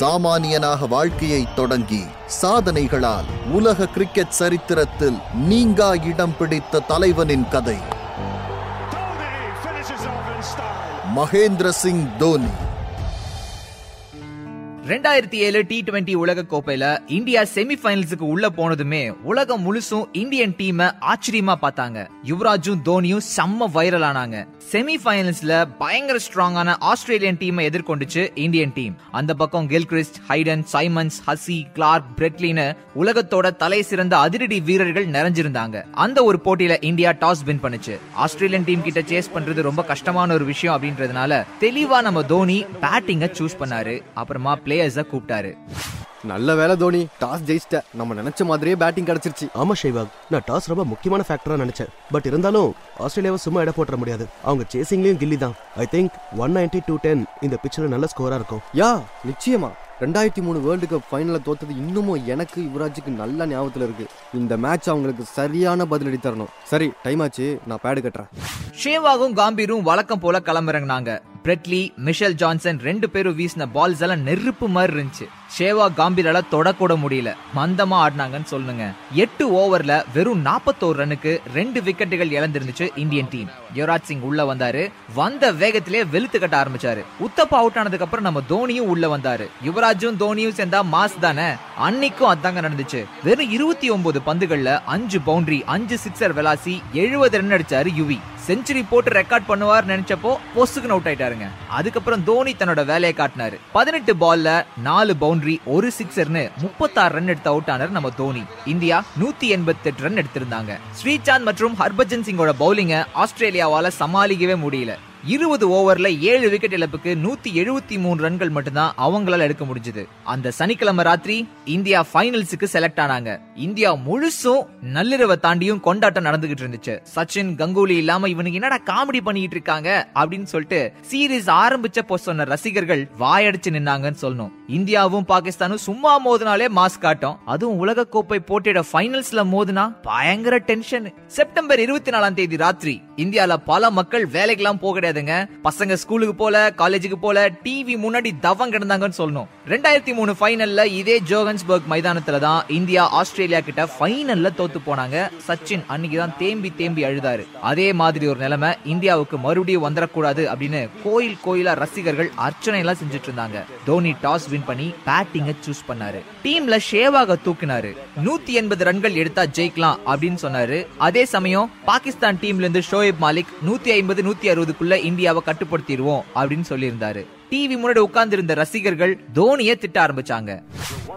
சாமானியனாக வாழ்க்கையை தொடங்கி சாதனைகளால் உலக கிரிக்கெட் சரித்திரத்தில் நீங்கா இடம் பிடித்த தலைவனின் கதை. மகேந்திர சிங் தோனி ரெண்டாயிரத்தி ஏழு டி டுவெண்டி உலக கோப்பையில இந்தியா செமிஃபைனல்ஸுக்கு உள்ள போனதுமே உலகம் முழுசும் இந்தியன் டீமை ஆச்சரியமா பார்த்தாங்க. யுவராஜும் தோனியும் செம்ம வைரல் ஆனாங்க. செமிஃபைனல்ஸ்ல பயங்கர ஸ்ட்ராங்கான ஆஸ்திரேலியன் டீமை எதிர்கொண்டுச்சு இந்தியன் டீம் அந்த பக்கம் Gilchrist Hayden Symonds Hussey Clarke பிரெட்லின்னு உலகத்தோட தலை சிறந்த அதிரடி வீரர்கள் நிறைஞ்சிருந்தாங்க. அந்த ஒரு போட்டியில இந்தியா டாஸ் வின் பண்ணுச்சு. ஆஸ்திரேலியன் டீம் கிட்ட சேஸ் பண்றது ரொம்ப கஷ்டமான ஒரு விஷயம் அப்படின்றதுனால தெளிவா நம்ம தோனி பேட்டிங்க சூஸ் பண்ணாரு. அப்புறமா பிளே பிளேயர்ஸ கூப்பிட்டாரு. நல்ல வேலை தோனி டாஸ் ஜெயிச்சிட்ட. நம்ம நினைச்ச மாதிரியே பேட்டிங் கிடைச்சிருச்சு. ஆமா ஷைவாக் நான் டாஸ் ரொம்ப முக்கியமான ஃபேக்டரா நினைச்சேன். பட் இருந்தாலும் ஆஸ்திரேலியாவை சும்மா இட போட்டுற முடியாது. அவங்க சேசிங்லயும் கில்லி தான். I think one ninety to ten இந்த பிச்சில் நல்ல ஸ்கோரா இருக்கும். யா நிச்சயமா. ரெண்டாயிரத்தி மூணு வேர்ல்டு கப் ஃபைனலில் தோத்தது இன்னமும் எனக்கு யுவராஜுக்கு நல்ல ஞாபகத்தில் இருக்கு. இந்த மேட்ச் அவங்களுக்கு சரியான பதிலடி தரணும் சரி டைம் ஆச்சு. நான் பேடு கட்டுறேன். ஷேவாகும் காம்பீரும் வழக்கம் போல களமிறங்கினாங்க. பிரெட்லி மிஷல் ஜான்சன் ரெண்டு பேரும் வீசின பால்ஸ் எல்லாம் நெருப்பு மாதிரி இருந்துச்சு. ஷேவா காம்பீரால தொடக்கூட முடியல. மந்தமா ஆடினாங்கன்னு சொல்லுங்க. எட்டு ஓவர்ல வெறும் நாற்பத்தோரு ரனுக்கு ரெண்டு விக்கெட்டுகள் இழந்திருந்துச்சு இந்தியன் டீம். யுவராஜ் சிங் உள்ள வந்தாரு. வந்த வேகத்திலே வெளுத்து கட்ட ஆரம்பிச்சாரு. உத்தப்பா அவுட் ஆனதுக்கு அப்புறம் நம்ம தோனியும் உள்ள வந்தாரு. யுவராஜும் தோனியும் சேர்ந்தா மாஸ் தானே? அன்னைக்கும் அதாங்க நடந்துச்சு. வெறும் இருபத்தி ஒன்பது பந்துகள்ல அஞ்சு பவுண்டரி அஞ்சு சிக்ஸர் வெலாசி எழுபது ரன் அடிச்சாரு யுவி. செஞ்சுரி போட்டு ரெக்கார்ட் பண்ணுவார் நினைச்சப்போ பொசுக்குன்னு அவுட் ஆயிட்டாருங்க. அதுக்கப்புறம் தோனி தன்னோட வேலையை காட்டினாரு. பதினெட்டு பால்ல நாலு பவுண்டரி ஒரு சிக்ஸர்னு முப்பத்தாறு ரன் எடுத்து அவுட் ஆனார் நம்ம தோனி. இந்தியா நூத்தி எண்பத்தி எட்டு ரன் எடுத்திருந்தாங்க. ஸ்ரீசாந்த் மற்றும் ஹர்பஜன் சிங்கோட பவுலிங்க ஆஸ்திரேலியாவால சமாளிக்கவே முடியல. இருபது ஓவர்ல ஏழு விக்கெட் இழப்புக்கு நூத்தி எழுபத்தி மூணு ரன்கள் மட்டும்தான் அவங்களால எடுக்க முடிஞ்சது. அந்த சனிக்கிழமை ராத்திரி இந்தியா ஃபைனல்ஸுக்கு செலக்ட் ஆனாங்க. இந்தியா முழுசும் நள்ளிரவை தாண்டியும் கொண்டாட்டம் நடந்துகிட்டு இருந்துச்சு. சச்சின் கங்குலி இல்லாம இவனுக்கு என்னடா காமெடி பண்ணிட்டு இருக்காங்க அப்படின்னு சொல்லிட்டு சீரீஸ் ஆரம்பிச்சப்போ சொன்ன ரசிகர்கள் வாயடிச்சு நின்னாங்கன்னு சொல்லணும். இந்தியாவும் பாகிஸ்தானும் சும்மா மோதினாலே மாஸ் காட்டும். அதுவும் உலக கோப்பை போட்டியோட ஃபைனல்ஸ்ல மோதினா பயங்கர டென்ஷன் செப்டம்பர் இருபத்தி நாலாம் தேதி ராத்திரி இந்தியால பல மக்கள் வேலைக்கெல்லாம் போக கிடையாதுங்க. பசங்க ஸ்கூலுக்கு போல காலேஜுக்கு போல டிவி முன்னாடி தவம் கிடந்தாங்கன்னு சொல்லணும். ரெண்டாயிரத்தி மூணு ஃபைனல்ல இதே ஜோகன்ஸ்பர்க் மைதானத்துல தான் இந்தியா ஆஸ்திரேலியா கிட்ட ஃபைனல்ல தோத்து போனாங்க. சச்சின் அன்னைக்கு தான் தேம்பி தேம்பி அழுதாரு. அதே மாதிரி ஒரு நிலைமை இந்தியாவுக்கு மறுபடியும் வந்துடக்கூடாது அப்படின்னு கோயில் கோயிலா ரசிகர்கள் அர்ச்சனை எல்லாம் செஞ்சுட்டு இருந்தாங்க. தோனி டாஸ் வின் பண்ணி பேட்டிங்க சூஸ் பண்ணாரு. டீம்ல ஷேவாக தூக்கினாரு. நூத்தி எண்பது ரன்கள் எடுத்தா ஜெயிக்கலாம் அப்படின்னு சொன்னாரு. அதே சமயம் பாகிஸ்தான் டீம்ல இருந்து ஷோயப் மாலிக் நூத்தி ஐம்பது நூத்தி அறுபதுக்குள்ள இந்தியாவை கட்டுப்படுத்திடுவோம் அப்படின்னு சொல்லியிருந்தாரு. டிவி முன்னாடி உட்கார்ந்து இருந்த ரசிகர்கள் தோனியை திட்ட ஆரம்பிச்சாங்க.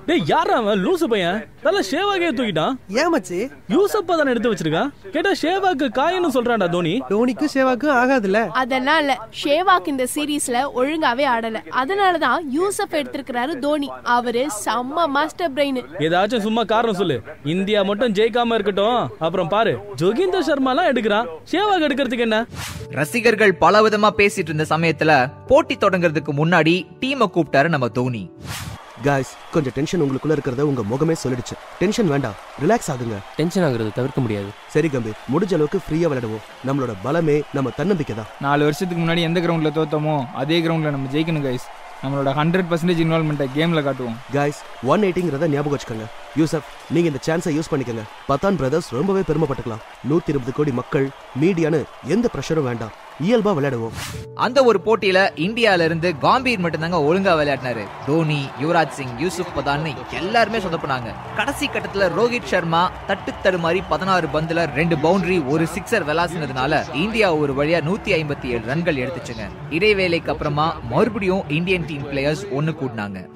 டேய் யாரா அவன்? லூசு பையன். நல்ல ஷேவாகே தூக்கிட்டான். ஏன் மச்சி? யூசப்பா தானே எடுத்து வச்சிருக்கான் கேட்டா ஷேவாக்கு காயன்னு சொல்றான்டா தோனி. தோனிக்கும் சேவாக்கும் ஆகாதுல்ல. அதெல்லாம் இல்ல ஷேவாக் இந்த சீரீஸ்ல ஒழுங்காவே ஆடல. அதனாலதான் யூசப் எடுத்திருக்கிறாரு தோனி. அவரு செம்ம மாஸ்டர் பிரெயின் ஏதாச்சும் சும்மா காரணம் சொல்லு. இந்தியா மட்டும் ஜெயிக்காம இருக்கட்டும். அப்புறம் பாரு ஜோகிந்தர் சர்மாலாம் எடுக்கிறான். ஷேவாக் எடுக்கிறதுக்கு என்ன? ரசிகர்கள் பல விதமா பேசிட்டு இருந்த சமயத்துல போட்டி தொடங்குறதுக்கு முன்னாடி டீமை கூப்பிட்டாரு நம்ம தோனி. காய்ஸ் கொஞ்சம் டென்ஷன் உங்களுக்குள்ள இருக்கிறத உங்க முகமே சொல்லிடுச்சு. டென்ஷன் வேண்டாம். ரிலாக்ஸ் ஆகுங்க. டென்ஷன் ஆகுறது தவிர்க்க முடியாது. சரி கம்பீர். முடிஞ்ச அளவுக்கு ஃப்ரீயா விளையாடுவோம். நம்மளோட பலமே நம்ம தன்னம்பிக்கை தான். நாலு வருஷத்துக்கு முன்னாடி எந்த கிரவுண்ட்ல தோத்தோமோ அதே கிரவுண்ட்ல நம்ம ஜெயிக்கணும் கைஸ் நம்மளோட ஹண்ட்ரட் பர்சன்டேஜ் இன்வால்மெண்ட்டை கேம்ல காட்டுவோம். காய்ஸ் ஒன் எயிட்டிங்கிறத ஞாபகம் வச்சுக்கோங்க. யூசப் நீங்க இந்த சான்ஸை யூஸ் பண்ணிக்கோங்க. பத்தான் பிரதர்ஸ் ரொம்பவே பெருமைப்பட்டுக்கலாம். நூத்தி இருபது கோடி மக்கள் மீடியான்னு எந்த ப்ரெஷரும் வேண்டாம். இயல்பா விளையாடுவோம். அந்த ஒரு போட்டியில இந்தியால இருந்து காம்பீர் மட்டும்தாங்க ஒழுங்கா விளையாடினாரு. தோனி யுவராஜ் சிங் யூசுப் பதான்னு எல்லாருமே சொதப்பினாங்க. கடைசி கட்டத்துல ரோஹித் சர்மா தட்டு தடுமாறி பதினாறு பந்துல ரெண்டு பவுண்டரி ஒரு சிக்ஸர் விளாசினதுனால இந்தியா ஒரு வழியா நூத்தி ஐம்பத்தி ஏழு ரன்கள் எடுத்துச்சுங்க. இடைவேளைக்கு அப்புறமா மறுபடியும் இந்தியன் டீம் பிளேயர்ஸ் ஒன்னு கூட்டினாங்க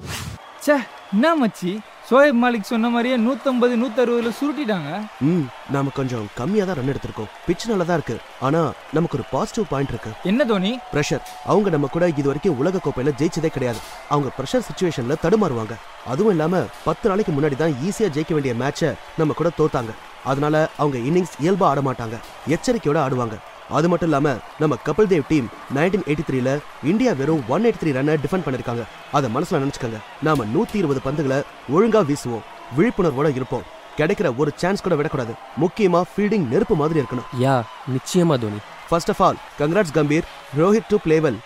ச்சே என்ன மச்சி? சோயப் மாலிக் சொன்ன மாதிரியே நூத்தம்பது நூத்தறுபதுல சுருட்டிட்டாங்க. ம் நாம கொஞ்சம் கம்மியா தான் ரன் எடுத்திருக்கோம். பிச் நல்லா தான் இருக்கு. ஆனா நமக்கு ஒரு பாசிட்டிவ் பாயிண்ட் இருக்கு. என்ன தோனி? ப்ரெஷர் அவங்க நம்ம கூட இது வரைக்கும் உலக கோப்பையில ஜெயிச்சதே கிடையாது. அவங்க ப்ரெஷர் சுச்சுவேஷன்ல தடுமாறுவாங்க. அதுவும் இல்லாம பத்து நாளைக்கு முன்னாடி தான் ஈஸியா ஜெயிக்க வேண்டிய மேட்சை நம்ம கூட தோத்தாங்க. அதனால அவங்க இன்னிங்ஸ் இயல்பா ஆட மாட்டாங்க எச்சரிக்கையோட ஆடுவாங்க. அது மட்டும் இல்லாம நம்ம Kapil Dev team nineteen eighty த்ரீல இந்தியா வெறும் ஒன் எயிட்டி த்ரீ ரன்னை டிஃபெண்ட் பண்ணிருக்காங்க. அதை மனசுல நினைச்சுக்கோங்க. நாம நூத்தி இருபது பந்துகளை ஒழுங்கா வீசுவோம். விழிப்புணர்வோட இருப்போம். கிடைக்கிற ஒரு சான்ஸ் கூட விடக்கூடாது. முக்கியமா ஃபீல்டிங் நெருப்பு மாதிரி இருக்கணும். யா நிச்சயமா Dhoni. First of all congrats Gambhir. Rohit to பிளேவல்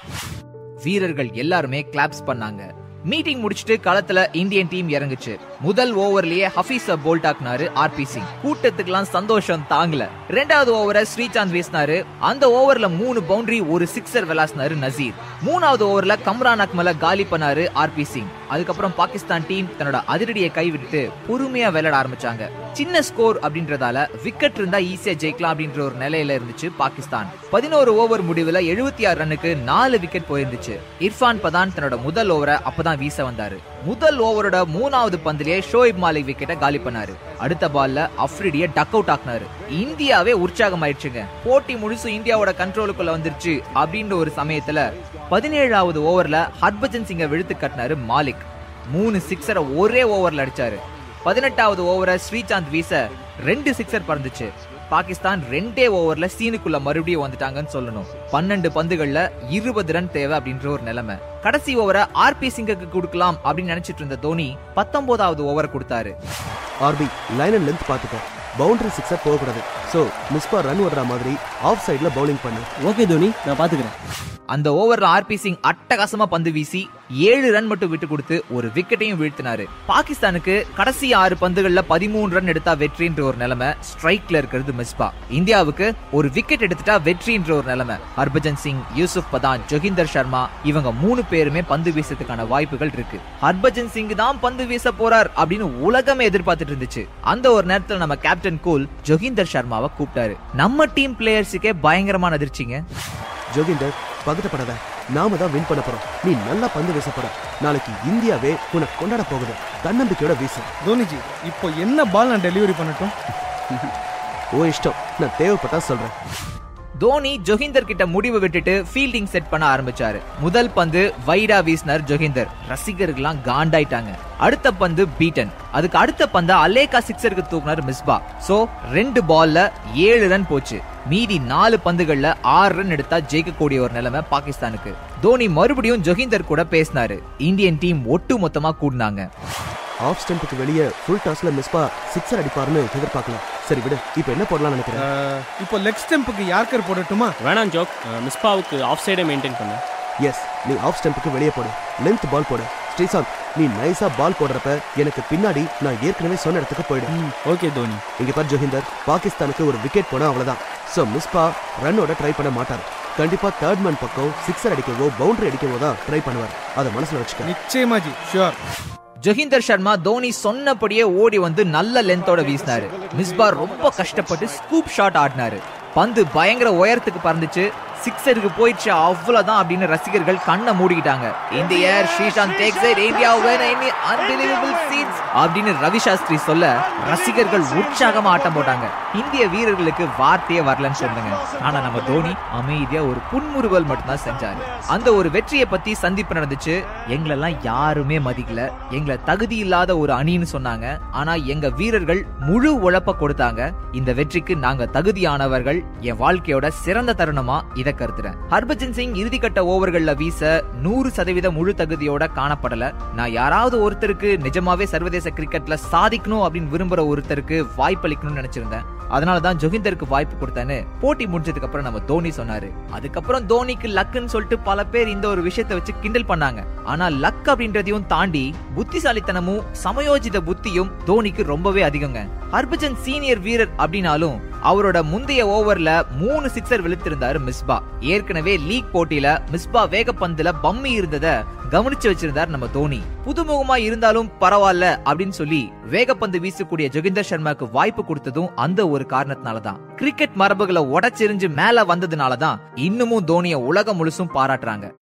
வீரர்கள் எல்லாருமே கிளாப்ஸ் பண்ணாங்க. மீட்டிங் முடிச்சிட்டு களத்துல இந்தியன் டீம் இறங்குச்சு. முதல் ஓவர்லயே ஹபீஸ போல்ட் ஆக்குனாரு ஆர்பி சிங் கூட்டத்துக்குலாம் சந்தோஷம் தாங்கல. ரெண்டாவது ஓவரை ஸ்ரீசாந்த் வீசினாரு. அந்த ஓவர்ல மூணு பவுண்டரி ஒரு சிக்ஸர் விளாசினாரு நசீர். மூணாவது ஓவர்ல கம்ரான் அக்மல காலி பண்ணாரு ஆர்பி சிங் அதுக்கப்புறம் பாகிஸ்தான் டீம் தன்னோட அதிரடியை கைவிட்டு பொறுமையா விளையாட ஆரம்பிச்சாங்க. சின்ன ஸ்கோர் அப்படின்றதால விக்கெட் இருந்தா ஈஸியா ஜெயிக்கலாம் அப்படின்ற ஒரு நிலையில இருந்துச்சு பாகிஸ்தான். பதினோரு ஓவர் முடிவுல எழுபத்தி ஆறு ரன்னுக்கு நாலு விக்கெட் போயிருந்துச்சு. இர்ஃபான் பதான் தன்னோட முதல் ஓவரை அப்பதான் வீச வந்தாரு. முதல் ஓவரோட மூணாவது பந்திலேயே ஷோயிப் மாலிக் விக்கெட்டை காலி பண்ணாரு. அடுத்த பால்ல அஃப்ரிடிய டக் அவுட் ஆக்குனாரு. இந்தியாவே உற்சாகம் ஆயிடுச்சுங்க போட்டி முழுசு இந்தியாவோட கண்ட்ரோலுக்குள்ள வந்துருச்சு அப்படின்ற ஒரு சமயத்துல பதினேழாவது ஓவர்ல ஹர்பஜன் சிங்கை விழுத்து கட்டினாரு மாலிக். மூணு சிக்ஸரை ஒரே ஓவர்ல அடிச்சாரு. பதினெட்டாவது ஓவரை ஸ்ரீசாந்த் வீச ரெண்டு சிக்ஸர் பறந்துச்சு. பாகிஸ்தான் ரெண்டே ஓவர்ல சீனுக்குள்ள மறுபடியும் வந்துட்டாங்கன்னு சொல்லணும். பன்னெண்டு பந்துகள்ல இருபது ரன் தேவை அப்படின்ற ஒரு நிலைமை. கடைசி ஓவரை ஆர்பி சிங்குக்கு கொடுக்கலாம் அப்படின்னு நினைச்சிட்டு இருந்த தோனி பத்தொன்பதாவது ஓவரை கொடுத்தாரு. ஆர்பி லைன் அண்ட் லென்த் பார்த்துக்கோ. பவுண்டரி சிக்ஸர் போகக்கூடாது. ஸோ மிஸ்பா ரன் விடுற மாதிரி ஆஃப் சைடில் பவுலிங் பண்ணு. ஓகே தோனி நான் பாத்துக்கிறேன் அந்த ஓவர்ல ஆர்பி சிங் அட்டகாசமா பந்து வீசி ஏழு ரன் மட்டும் விட்டு கொடுத்து ஒரு விக்கெட்டையும் வீழ்த்தினாரு. பாகிஸ்தானுக்கு கடைசி ஆறு பந்துகள்ல பதிமூணு ரன் எடுத்தா வெற்றின்ற ஒரு நிலைமை ஸ்ட்ரைக்ல இருக்கிறது மிஸ்பா. இந்தியாவுக்கு ஒரு விக்கெட் எடுத்துட்டா வெற்றின்ற ஒரு நிலைமை. ஹர்பஜன் சிங் யூசுப் பதான் ஜொகிந்தர் சர்மா இவங்க மூணு பேருமே பந்து வீசத்துக்கான வாய்ப்புகள் இருக்கு. ஹர்பஜன் சிங் தான் பந்து வீச போறார் அப்படின்னு உலகமே எதிர்பார்த்துட்டு இருந்துச்சு. அந்த ஒரு நேரத்துல நம்ம கேப்டன் கூல் ஜொகிந்தர் சர்மாவை கூப்பிட்டாரு. நம்ம டீம் பிளேயர்ஸுக்கே பயங்கரமான அதிர்ச்சிங்க. ஜோகிந்தர் பதட்டப்படாத. நாம தான் வின் பண்ண போறோம். நீ நல்லா பந்து வீச போற நாளைக்கு இந்தியாவே உன்னை கொண்டாட போகுது. தன்னம்பிக்கையோட வீசு. தோனிஜி இப்போ என்ன பால் நான் டெலிவரி பண்ணட்டும்? ஓ இஷ்டம். நான் தேவைப்பட்டா சொல்றேன். தோனி ஜொகிந்தர் கிட்ட முடிவு விட்டுட்டு ஃபீல்டிங் செட் பண்ண ஆரம்பிச்சாரு. முதல் பந்து வைடா வீசினார் ஜொகிந்தர். ரசிகர்கள்லாம் காண்டாயிட்டாங்க. அடுத்த பந்து பீட்டன். அதுக்கு அடுத்த பந்த அலேகா சிக்ஸருக்கு தூக்குனார் மிஸ்பா. சோ ரெண்டு பால்ல ஏழு ரன் போச்சு. மீதி நாலு பந்துகள்ல ஆறு ரன் எடுத்தா ஜெயிக்கக்கூடிய ஒரு நிலைமை பாகிஸ்தானுக்கு. தோனி மறுபடியும் ஜொகிந்தர் கூட பேசினாரு. இந்தியன் டீம் ஒட்டு மொத்தமா கூடினாங்க. ஆஃப் ஸ்டம்புக்கு வெளியே ஃபுல் டாஸ்ல மிஸ்பா சிக்ஸர் அடிப்பாருன்னு எதிர்பார்க்கலாம். சரி விடு இப்போ என்ன போடலாம்னு நினைக்கிறேன்? இப்போ லெக் ஸ்டெம்புக்கு யார்கர் போடட்டுமா? வேணாம் ஜோக். மிஸ்பாவுக்கு ஆஃப் சைடே மெயின்டைன் பண்ணு. எஸ் நீ ஆஃப் ஸ்டம்புக்கு வெளியே போடு. லென்த் பால் போடு. ஸ்ரீசாந்த் நீ நைஸா பால் போடுறப்ப எனக்கு பின்னாடி நான் ஏற்கனவே சொன்ன இடத்துக்கு போயிடு. ஓகே தோனி. இங்க பார் ஜோகிந்தர் பாகிஸ்தானுக்கு ஒரு விக்கெட் போனா அவ்வளவுதான். சோ மிஸ்பா ரன்னோட ட்ரை பண்ண மாட்டார். கண்டிப்பா தேர்ட் மேன் பக்கம் சிக்ஸர் அடிக்கவோ பவுண்டரி அடிக்கவோ தான் ட்ரை பண்ணுவார். அதை மனசுல வச்சுக்க. நிச்சயமா ஜி ஷுவர் ஜொகிந்தர் சர்மா தோனி சொன்னபடியே ஓடி வந்து நல்ல லென்த்தோட வீசினாரு. மிஸ்பா ரொம்ப கஷ்டப்பட்டு ஸ்கூப் ஷாட் ஆடினாரு. பந்து பயங்கர உயரத்துக்கு பறந்துச்சு. சிக்ஸருக்கு போயிடுச்சு. அவ்வளவுதான் அப்படின்னு ரசிகர்கள் கண்ணை மூடிக்கிட்டாங்க. இந்த air Sreesanth takes it India unbelievable scenes அப்படின்னு ரவி சாஸ்திரி சொல்ல ரசிகர்கள் உற்சாகமா ஆட்டம் போட்டாங்க. இந்திய வீரர்களுக்கு வார்த்தையே வரலன்னு சொல்லுங்க. ஆனா நம்ம தோனி அமைதியா ஒரு புன்முறுவல் மட்டும்தான் செஞ்சாரு. அந்த ஒரு வெற்றியை பத்தி சந்திப்பு நடந்துச்சு. எங்களெல்லாம் யாருமே மதிக்கல. எங்களை தகுதி இல்லாத ஒரு அணின்னு சொன்னாங்க. ஆனா எங்க வீரர்கள் முழு உழைப்ப கொடுத்தாங்க. இந்த வெற்றிக்கு நாங்க தகுதியானவர்கள். என் வாழ்க்கையோட சிறந்த தருணமா இத கருத்துறேன். ஹர்பஜன் சிங் இறுதிக்கட்ட ஓவர்கள்ல வீச நூறு சதவீத முழு தகுதியோட காணப்படல. நான் யாராவது ஒருத்தருக்கு நிஜமாவே சர்வதேச கிரிக்கெட்ல சாதிக்கணும் அப்படின்னு விரும்புற ஒருத்தருக்கு வாய்ப்பளிக்கணும்னு நினைச்சிருந்தேன். அதனாலதான் ஜோகிந்தருக்கு வாய்ப்பு கொடுத்தேன்னு போட்டி முடிஞ்சதுக்கு அப்புறம் நம்ம தோனி சொன்னாரு. அதுக்கப்புறம் தோனிக்கு லக்குன்னு சொல்லிட்டு பல பேர் இந்த ஒரு விஷயத்தை வச்சு கிண்டல் பண்ணாங்க. ஆனா லக் அப்படின்றதையும் தாண்டி புத்திசாலித்தனமும் சமயோஜித புத்தியும் தோனிக்கு ரொம்பவே அதிகங்க. ஹர்பஜன் சீனியர் வீரர் அப்படின்னாலும் அவரோட முந்தைய ஓவர்ல மூணு சிக்ஸர் விழுத்திருந்தாரு மிஸ்பா. ஏற்கனவே லீக் போட்டியில மிஸ்பா வேகப்பந்துல பம்மி இருந்தத கவனிச்சு வச்சிருந்தார் நம்ம தோனி. புதுமுகமா இருந்தாலும் பரவாயில்ல அப்படின்னு சொல்லி வேகப்பந்து வீசக்கூடிய ஜோகிந்தர் சர்மாக்கு வாய்ப்பு கொடுத்ததும் அந்த ஒரு காரணத்தினாலதான். கிரிக்கெட் மரபுகளை உடச்செறிஞ்சு மேல வந்ததுனாலதான் இன்னமும் தோனிய உலகம் முழுசும் பாராட்டுறாங்க.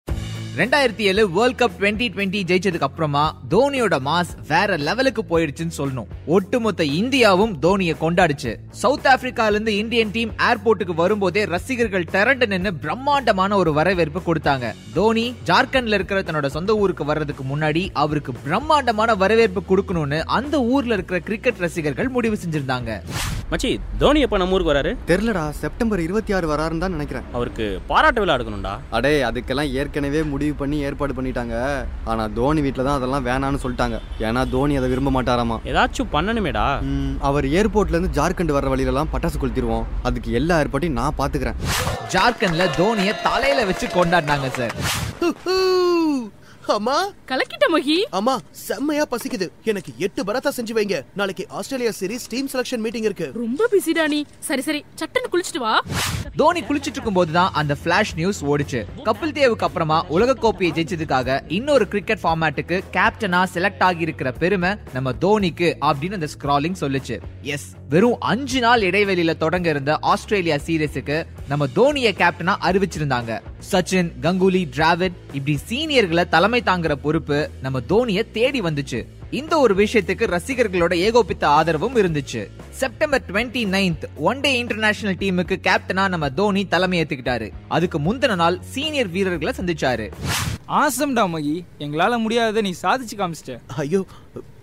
ரெண்டாயிரத்தி ஏழு வேர்ல்ட் கப் டுவெண்ட்டி டுவெண்ட்டி ஜெயிச்சதுக்கு அப்புறமா தோனியோட மாஸ் வேற லெவலுக்கு போயிடுச்சுன்னு சொல்லணும். ஒட்டுமொத்த இந்தியாவும் தோனியை கொண்டாடுச்சு. சவுத் ஆப்பிரிக்கால இருந்து இந்தியன் டீம் ஏர்போர்ட்டுக்கு வரும்போதே ரசிகர்கள் திரண்டு நின்னு பிரம்மாண்டமான ஒரு வரவேற்பு கொடுத்தாங்க. தோனி ஜார்க்கண்ட்ல இருக்கிற தன்னோட சொந்த ஊருக்கு வர்றதுக்கு முன்னாடி அவருக்கு பிரம்மாண்டமான வரவேற்பு கொடுக்கணும்னு அந்த ஊர்ல இருக்கிற கிரிக்கெட் ரசிகர்கள் முடிவு செஞ்சிருந்தாங்க. மச்சி தோனி எப்போ நம்ம ஊருக்கு வராரு? தெரிலடா செப்டம்பர் இருபத்தி ஆறு வராருன்னு தான் நினைக்கிறேன். அவருக்கு பாராட்டு விழா எடுக்கணும்டா. அடே அதுக்கெல்லாம் ஏற்கனவே முடிவு பண்ணி ஏற்பாடு பண்ணிட்டாங்க. ஆனா தோனி வீட்டில் தான் அதெல்லாம் வேணான்னு சொல்லிட்டாங்க. ஏன்னா தோனி அதை விரும்ப மாட்டாராமா. ஏதாச்சும் பண்ணணுமேடா. ம், அவர் ஏர்போர்ட்ல இருந்து ஜார்க்கண்ட் வர வழியிலலாம் பட்டாசு கொளுத்திடுவோம் அதுக்கு எல்லா ஏற்பாட்டையும் நான் பாத்துக்கிறேன். ஜார்க்கண்ட்ல தோனிய தலையில வச்சு கொண்டாடினாங்க சார். அம்மா? கலக்கிட்ட மகி அம்மா செம்மையா பசிக்குது. எனக்கு எட்டு பரத்தா செஞ்சு வைங்க. நாளைக்கு Australia series team selection meeting இருக்கு. ரொம்ப பிஸிடா நீ சரி சரி. சட்டுன்னு குளிச்சிட்டு வா. தோனி குளிச்சிட்டு இருக்கும் போதுதான் அந்த ஃபிளாஷ் நியூஸ் ஓடிச்சு. கபில் தேவுக்கு அப்புறமா உலக கோப்பையை ஜெயிச்சதுக்காக இன்னொரு கிரிக்கெட் ஃபார்மேட்டுக்கு கேப்டனா செலக்ட் ஆகி இருக்கிற பெருமை நம்ம தோனிக்கு அப்படின்னு அந்த ஸ்கிராலிங் சொல்லுச்சு. எஸ் வெறும் அஞ்சு நாள் இடைவெளியில தொடங்க இருந்த ஆஸ்திரேலியா சீரீஸுக்கு நம்ம தோனிய கேப்டனா அறிவிச்சிருந்தாங்க. சச்சின் கங்குலி டிராவிட் இப்படி சீனியர்களை தலைமை தாங்குற பொறுப்பு நம்ம தோனிய தேடி வந்துச்சு. இந்த ஒரு விஷயத்துக்கு ரசிகர்களோட ஏகோபித்த ஆதரவும் இருந்துச்சு. September twenty ninth one day international டீமுக்கு கேப்டனா நம்ம தோனி தலைமை ஏத்துக்கிட்டாரு. அதுக்கு முந்தின நாள் சீனியர் வீரர்களை சந்திச்சாரு. ஆசம்டா மகி. எங்களால முடியாததை நீ சாதிச்சு காமிச்சிட்ட. ஐயோ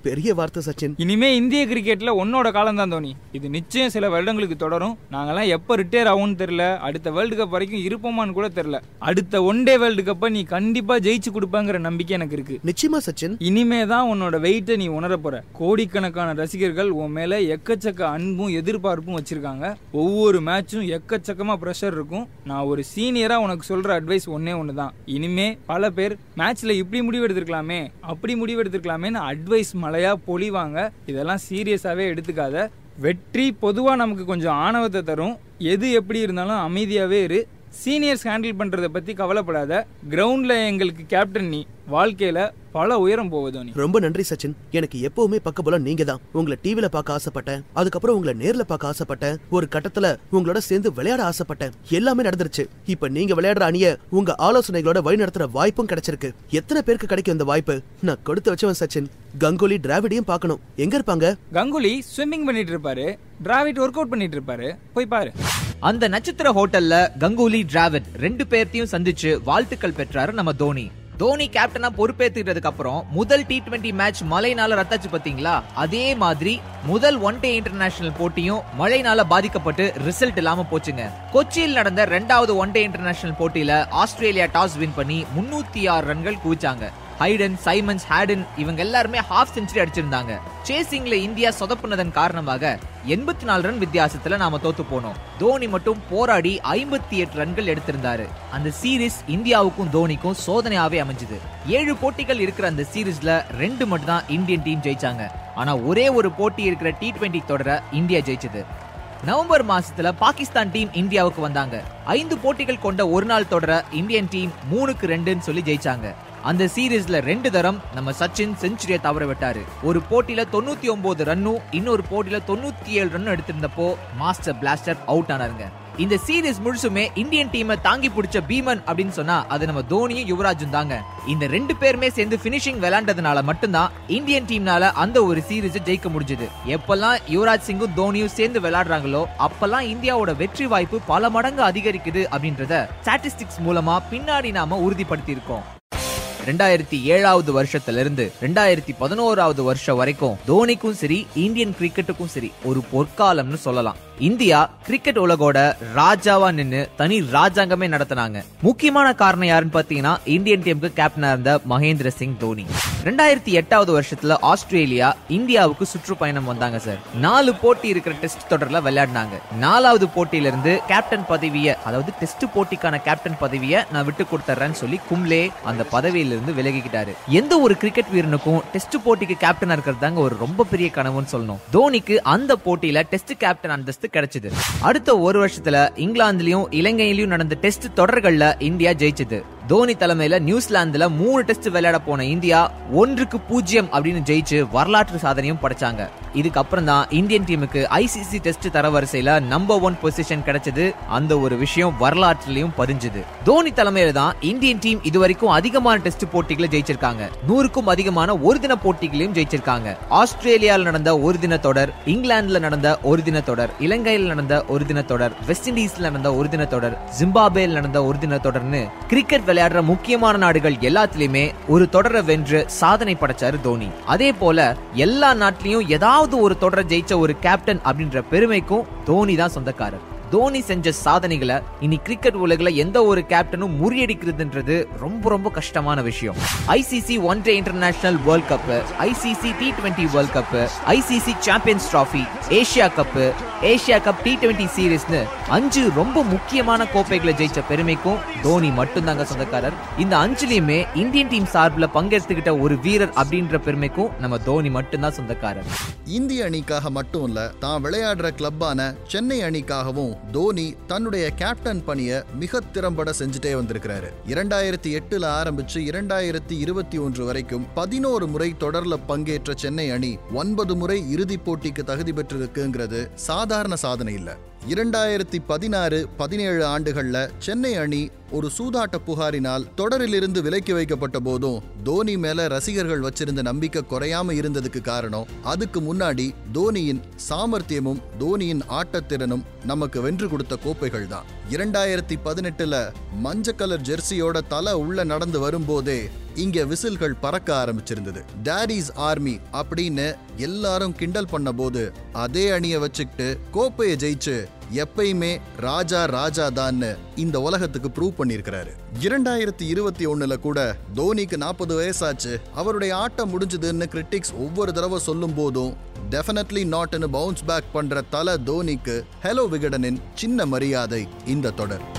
பெரிய வார்த்தை சச்சின். இனிமே இந்திய கிரிக்கெட்ல உன்னோட காலம் தான் தோனி. இது நிச்சயம் சில வருடங்களுக்கு தொடரும். நாங்கெல்லாம் எப்ப ரிட்டையர் ஆகும்னு தெரியல. அடுத்த வேர்ல்டு கப் வரைக்கும் இருப்போமான்னு கூட தெரியல. அடுத்த ஒன் டே வேர்ல்டு கப்பை நீ கண்டிப்பா ஜெயிச்சு கொடுப்பாங்கிற நம்பிக்கை எனக்கு இருக்கு. நிச்சயமா சச்சின். இனிமே தான் உன்னோட வெயிட்டை நீ உணர போற. கோடிக்கணக்கான ரசிகர்கள் உன் மேல எக்கச்சக்க அன்பும் எதிர்பார்ப்பும் வச்சிருக்காங்க. ஒவ்வொரு மேட்சும் எக்கச்சக்கமா ப்ரெஷர் இருக்கும். நான் ஒரு சீனியரா உனக்கு சொல்ற அட்வைஸ் ஒன்னே ஒண்ணுதான். இனிமே பல பேர் மேட்ச்ல இப்படி முடிவு எடுத்திருக்கலாமே அப்படி முடிவு எடுத்திருக்கலாமேன்னு அட்வைஸ் மழையாக பொழிவாங்க இதெல்லாம் சீரியஸாகவே எடுத்துக்காத. வெற்றி பொதுவாக நமக்கு கொஞ்சம் ஆணவத்தை தரும். எது எப்படி இருந்தாலும் அமைதியாகவே இரு. சீனியர்ஸ் ஹேண்டில் பண்றத பத்தி கவலைப்படாத. கிரவுண்ட்ல எங்களுக்கு கேப்டன் நீ. வாழ்க்கையில பல உயரம் போவதோ நீ. ரொம்ப நன்றி சச்சின். எனக்கு எப்பவுமே பக்கபலம் நீங்க தான் உங்களை டிவில பார்க்க ஆசைப்பட்டேன். அதுக்கப்புறம் உங்களை நேர்ல பார்க்க ஆசைப்பட்டேன். ஒரு கட்டத்துல உங்களோட சேர்ந்து விளையாட ஆசைப்பட்டேன். எல்லாமே நடந்துருச்சு. இப்ப நீங்க விளையாடுற அணிய உங்க ஆலோசனைகளோட வழி நடத்துற வாய்ப்பும் கிடைச்சிருக்கு. எத்தனை பேருக்கு கிடைக்கும் இந்த வாய்ப்பு? நான் கொடுத்து வச்சவன் சச்சின். கங்குலி டிராவிடையும் பார்க்கணும். எங்க இருப்பாங்க? கங்குலி ஸ்விம்மிங் பண்ணிட்டு இருப்பாரு. டிராவிட் ஒர்க் அவுட் பண்ணிட்டு இருப்பாரு. போய் பாரு. அந்த நட்சத்திர ஹோட்டல்ல கங்குலி டிராவிட் ரெண்டு பேர்த்தையும் சந்திச்சு வாழ்த்துக்கள் பெற்றாரு நம்ம தோனி. தோனி கேப்டனா பொறுப்பேத்துக்கிட்டதுக்கு அப்புறம் முதல் டி டுவெண்டி மேட்ச் மழைனால ரத்தாச்சு பாத்தீங்களா? அதே மாதிரி முதல் ஒன் டே இன்டர்நேஷனல் போட்டியும் மழைனால பாதிக்கப்பட்டு ரிசல்ட் இல்லாம போச்சுங்க. கொச்சியில் நடந்த ரெண்டாவது ஒன் டே இன்டர்நேஷனல் போட்டியில ஆஸ்திரேலியா டாஸ் வின் பண்ணி முன்னூத்தி ஆறு ரன்கள் குவிச்சாங்க. ஹைடன் சைமன்ஸ் ஹேடன் இவங்க எல்லாருமே ஹாஃப் செஞ்சுரி அடிச்சிருந்தாங்க. சேசிங்ல இந்தியா சொதப்புனதன் காரணமாக எண்பத்தி நாலு ரன் வித்தியாசத்துல நாம தோத்து போனோம். தோனி மட்டும் போராடி ஐம்பத்தி எட்டு ரன்கள் எடுத்திருந்தாரு. அந்த சீரிஸ் இந்தியாவுக்கும் தோனிக்கும் சோதனையாவே அமைஞ்சது. ஏழு போட்டிகள் இருக்கிற அந்த சீரீஸ்ல ரெண்டு மட்டும் தான் இந்தியன் டீம் ஜெயிச்சாங்க. ஆனா ஒரே ஒரு போட்டி இருக்கிற டி டுவெண்டி தொடர இந்தியா ஜெயிச்சது. நவம்பர் மாசத்துல பாகிஸ்தான் டீம் இந்தியாவுக்கு வந்தாங்க. ஐந்து போட்டிகள் கொண்ட ஒரு நாள் தொடர இந்தியன் டீம் மூணுக்கு ரெண்டுன்னு சொல்லி ஜெயிச்சாங்க. அந்த சீரீஸ்ல ரெண்டு தரம் நம்ம சச்சின் செஞ்சுரியை தவற விட்டாரு. ஒரு போட்டியில தொண்ணூத்தி ஒன்பது ரன்னும் இன்னொரு போட்டியில தொண்ணூத்தி ஏழு ரன்னும் எடுத்திருந்தப்போ மாஸ்டர் பிளாஸ்டர் அவுட் ஆனாருங்க. இந்த சீரீஸ் முழுசுமே இந்தியன் டீமை தாங்கி பிடிச்ச பீமன் அப்படின்னு சொன்னா அது நம்ம தோனியும் யுவராஜும் தாங்க. இந்த ரெண்டு பேருமே சேர்ந்து பினிஷிங் விளையாண்டதுனால மட்டும்தான் இந்தியன் டீம்னால அந்த ஒரு சீரீஸ் ஜெயிக்க முடிஞ்சது. எப்பெல்லாம் யுவராஜ் சிங்கும் தோனியும் சேர்ந்து விளையாடுறாங்களோ அப்பெல்லாம் இந்தியாவோட வெற்றி வாய்ப்பு பல மடங்கு அதிகரிக்குது அப்படின்றத ஸ்டாட்டிஸ்டிக்ஸ் மூலமா பின்னாடி நாம உறுதிப்படுத்தி இருக்கோம் ரெண்டாயிரத்தி ஏழாவது வருஷத்துல இருந்து ரெண்டாயிரத்தி பதினோராவது வருஷம் வரைக்கும் தோனிக்கும் சரி இந்தியன் கிரிக்கெட்டுக்கும் சரி ஒரு பொற்காலம்னு சொல்லலாம். இந்தியா கிரிக்கெட் உலகோட ராஜாவா நின்னு தனி ராஜாங்கமே நடத்தினாங்க. முக்கியமான காரணம் யாருன்னு பாத்தீங்கன்னா இந்தியன் டீமுக்கு கேப்டனா இருந்த மகேந்திர சிங் தோனி. ரெண்டாயிரத்தி எட்டாவது வருஷத்துல ஆஸ்திரேலியா இந்தியாவுக்கு சுற்றுப்பயணம் வந்தாங்க சார் நாலு போட்டி இருக்கிற டெஸ்ட் தொடர்ல விளையாடினாங்க. நாலாவது போட்டியில இருந்து கேப்டன் பதவியை அதாவது டெஸ்ட் போட்டிக்கான கேப்டன் பதவியை நான் விட்டு கொடுத்துறேன்னு சொல்லி கும்லே அந்த பதவியில இருந்து விலகிக்கிட்டாரு. எந்த ஒரு கிரிக்கெட் வீரனுக்கும் டெஸ்ட் போட்டிக்கு கேப்டனா இருக்கிறது தாங்க ஒரு ரொம்ப பெரிய கனவுன்னு சொல்லணும். தோனிக்கு அந்த போட்டியில டெஸ்ட் கேப்டன் அந்தஸ்து கிடைச்சது. அடுத்த ஒரு வருஷத்துல இங்கிலாந்துலயும் இலங்கையிலயும் நடந்த டெஸ்ட் தொடர்கள்ல இந்தியா ஜெயிச்சது. தோனி தலைமையில நியூசிலாந்துல மூணு டெஸ்ட் விளையாட போன இந்தியா ஒன்றுக்கு பூஜ்ஜியம் அப்படின்னு ஜெயிச்சு வரலாற்று சாதனையும் படைச்சாங்க. இதுக்கப்புறம் தான் இந்தியன் டீமுக்கு ஐசிசி டெஸ்ட் தரவரிசையில நம்பர் ஒன் பொசிஷன் கிடைச்சது. அந்த ஒரு விஷயம் வரலாற்றுலயும் பதிஞ்சது. தோனி தலைமையில தான் இந்தியன் டீம் இதுவரைக்கும் அதிகமான டெஸ்ட் போட்டிகளை ஜெயிச்சிருக்காங்க. நூறுக்கும் அதிகமான ஒரு தின போட்டிகளையும் ஜெயிச்சிருக்காங்க. ஆஸ்திரேலியாவில் நடந்த ஒரு தின தொடர் இங்கிலாந்துல நடந்த ஒரு தின தொடர் இலங்கையில் நடந்த ஒரு தின தொடர் வெஸ்ட் இண்டீஸ்ல நடந்த ஒரு தின தொடர் ஜிம்பாபேல நடந்த ஒரு தின தொடர்னு கிரிக்கெட் விளையாடுற முக்கியமான நாடுகள் எல்லாத்துலயுமே ஒரு தொடரை வென்று சாதனை படைச்சாரு தோனி. அதே போல எல்லா நாட்டிலையும் ஏதாவது ஒரு தொடரை ஜெயிச்ச ஒரு கேப்டன் அப்படின்ற பெருமைக்கும் தோனி தான் சொந்தக்காரர். தோனி செஞ்ச சாதனைகளை இனி கிரிக்கெட் உலகில் எந்த ஒரு கேப்டனும் முறியடிக்கிறதுன்றது ரொம்ப ரொம்ப கஷ்டமான விஷயம். ICC one day international world cup ICC T twenty world cup ICC champions trophy Asia cup Asia cup T twenty சீரீஸ்னு அஞ்சு ரொம்ப முக்கியமான கோப்பைகளை ஜெயிச்ச பெருமைக்கும் தோனி மட்டும்தாங்க சொந்தக்காரர். இந்த அஞ்சுலையுமே இந்தியன் டீம் சார்பில் பங்கெடுத்துக்கிட்ட ஒரு வீரர் அப்படின்ற பெருமைக்கும் நம்ம தோனி மட்டும்தான் சொந்தக்காரர். இந்திய அணிக்காக மட்டும் இல்ல தான் விளையாடுற கிளப்பான சென்னை அணிக்காகவும் தோனி தன்னுடைய கேப்டன் பணியை மிக திறம்பட செஞ்சுட்டே வந்திருக்கிறாரு. இரண்டாயிரத்தி எட்டுல ஆரம்பிச்சு இரண்டாயிரத்தி இருபத்தி ஒன்று வரைக்கும் பதினோரு முறை தொடர்ல பங்கேற்ற சென்னை அணி ஒன்பது முறை இறுதிப் போட்டிக்கு தகுதி பெற்றிருக்குங்கிறது சாதாரண சாதனை இல்லை. இரண்டாயிரத்தி பதினாறு பதினேழு ஆண்டுகளில் சென்னை அணி ஒரு சூதாட்ட புகாரினால் தொடரிலிருந்து விலக்கி வைக்கப்பட்ட போதும் தோனி மேல ரசிகர்கள் வச்சிருந்த நம்பிக்கை குறையாம இருந்ததுக்கு காரணம் அதுக்கு முன்னாடி தோனியின் சாமர்த்தியமும் தோனியின் ஆட்டத்திறனும் நமக்கு வென்று கொடுத்த கோப்பைகள் தான். இரண்டாயிரத்தி பதினெட்டுல மஞ்ச கலர் ஜெர்சியோட தலை உள்ள நடந்து வரும்போதே இங்க விசில்கள் பறக்க ஆரம்பிச்சிருந்தது. டேடிஸ் ஆர்மி அப்படின்னு எல்லாரும் கிண்டல் பண்ண போது அதே அணியை வச்சுக்கிட்டு கோப்பையை ஜெயிச்சு எப்பயுமே ராஜா ராஜா தான்னு இந்த உலகத்துக்கு ப்ரூவ் பண்ணியிருக்கிறாரு. இரண்டாயிரத்தி இருபத்தி ஒண்ணுல கூட தோனிக்கு நாற்பது வயசாச்சு. அவருடைய ஆட்டம் முடிஞ்சதுன்னு கிரிட்டிக்ஸ் ஒவ்வொரு தடவை சொல்லும் போதும் டெஃபினெட்லி நாட்னு பவுன்ஸ் பேக் பண்ற தல தோனிக்கு ஹெலோ விகடனின் சின்ன மரியாதை இந்த தொடர்.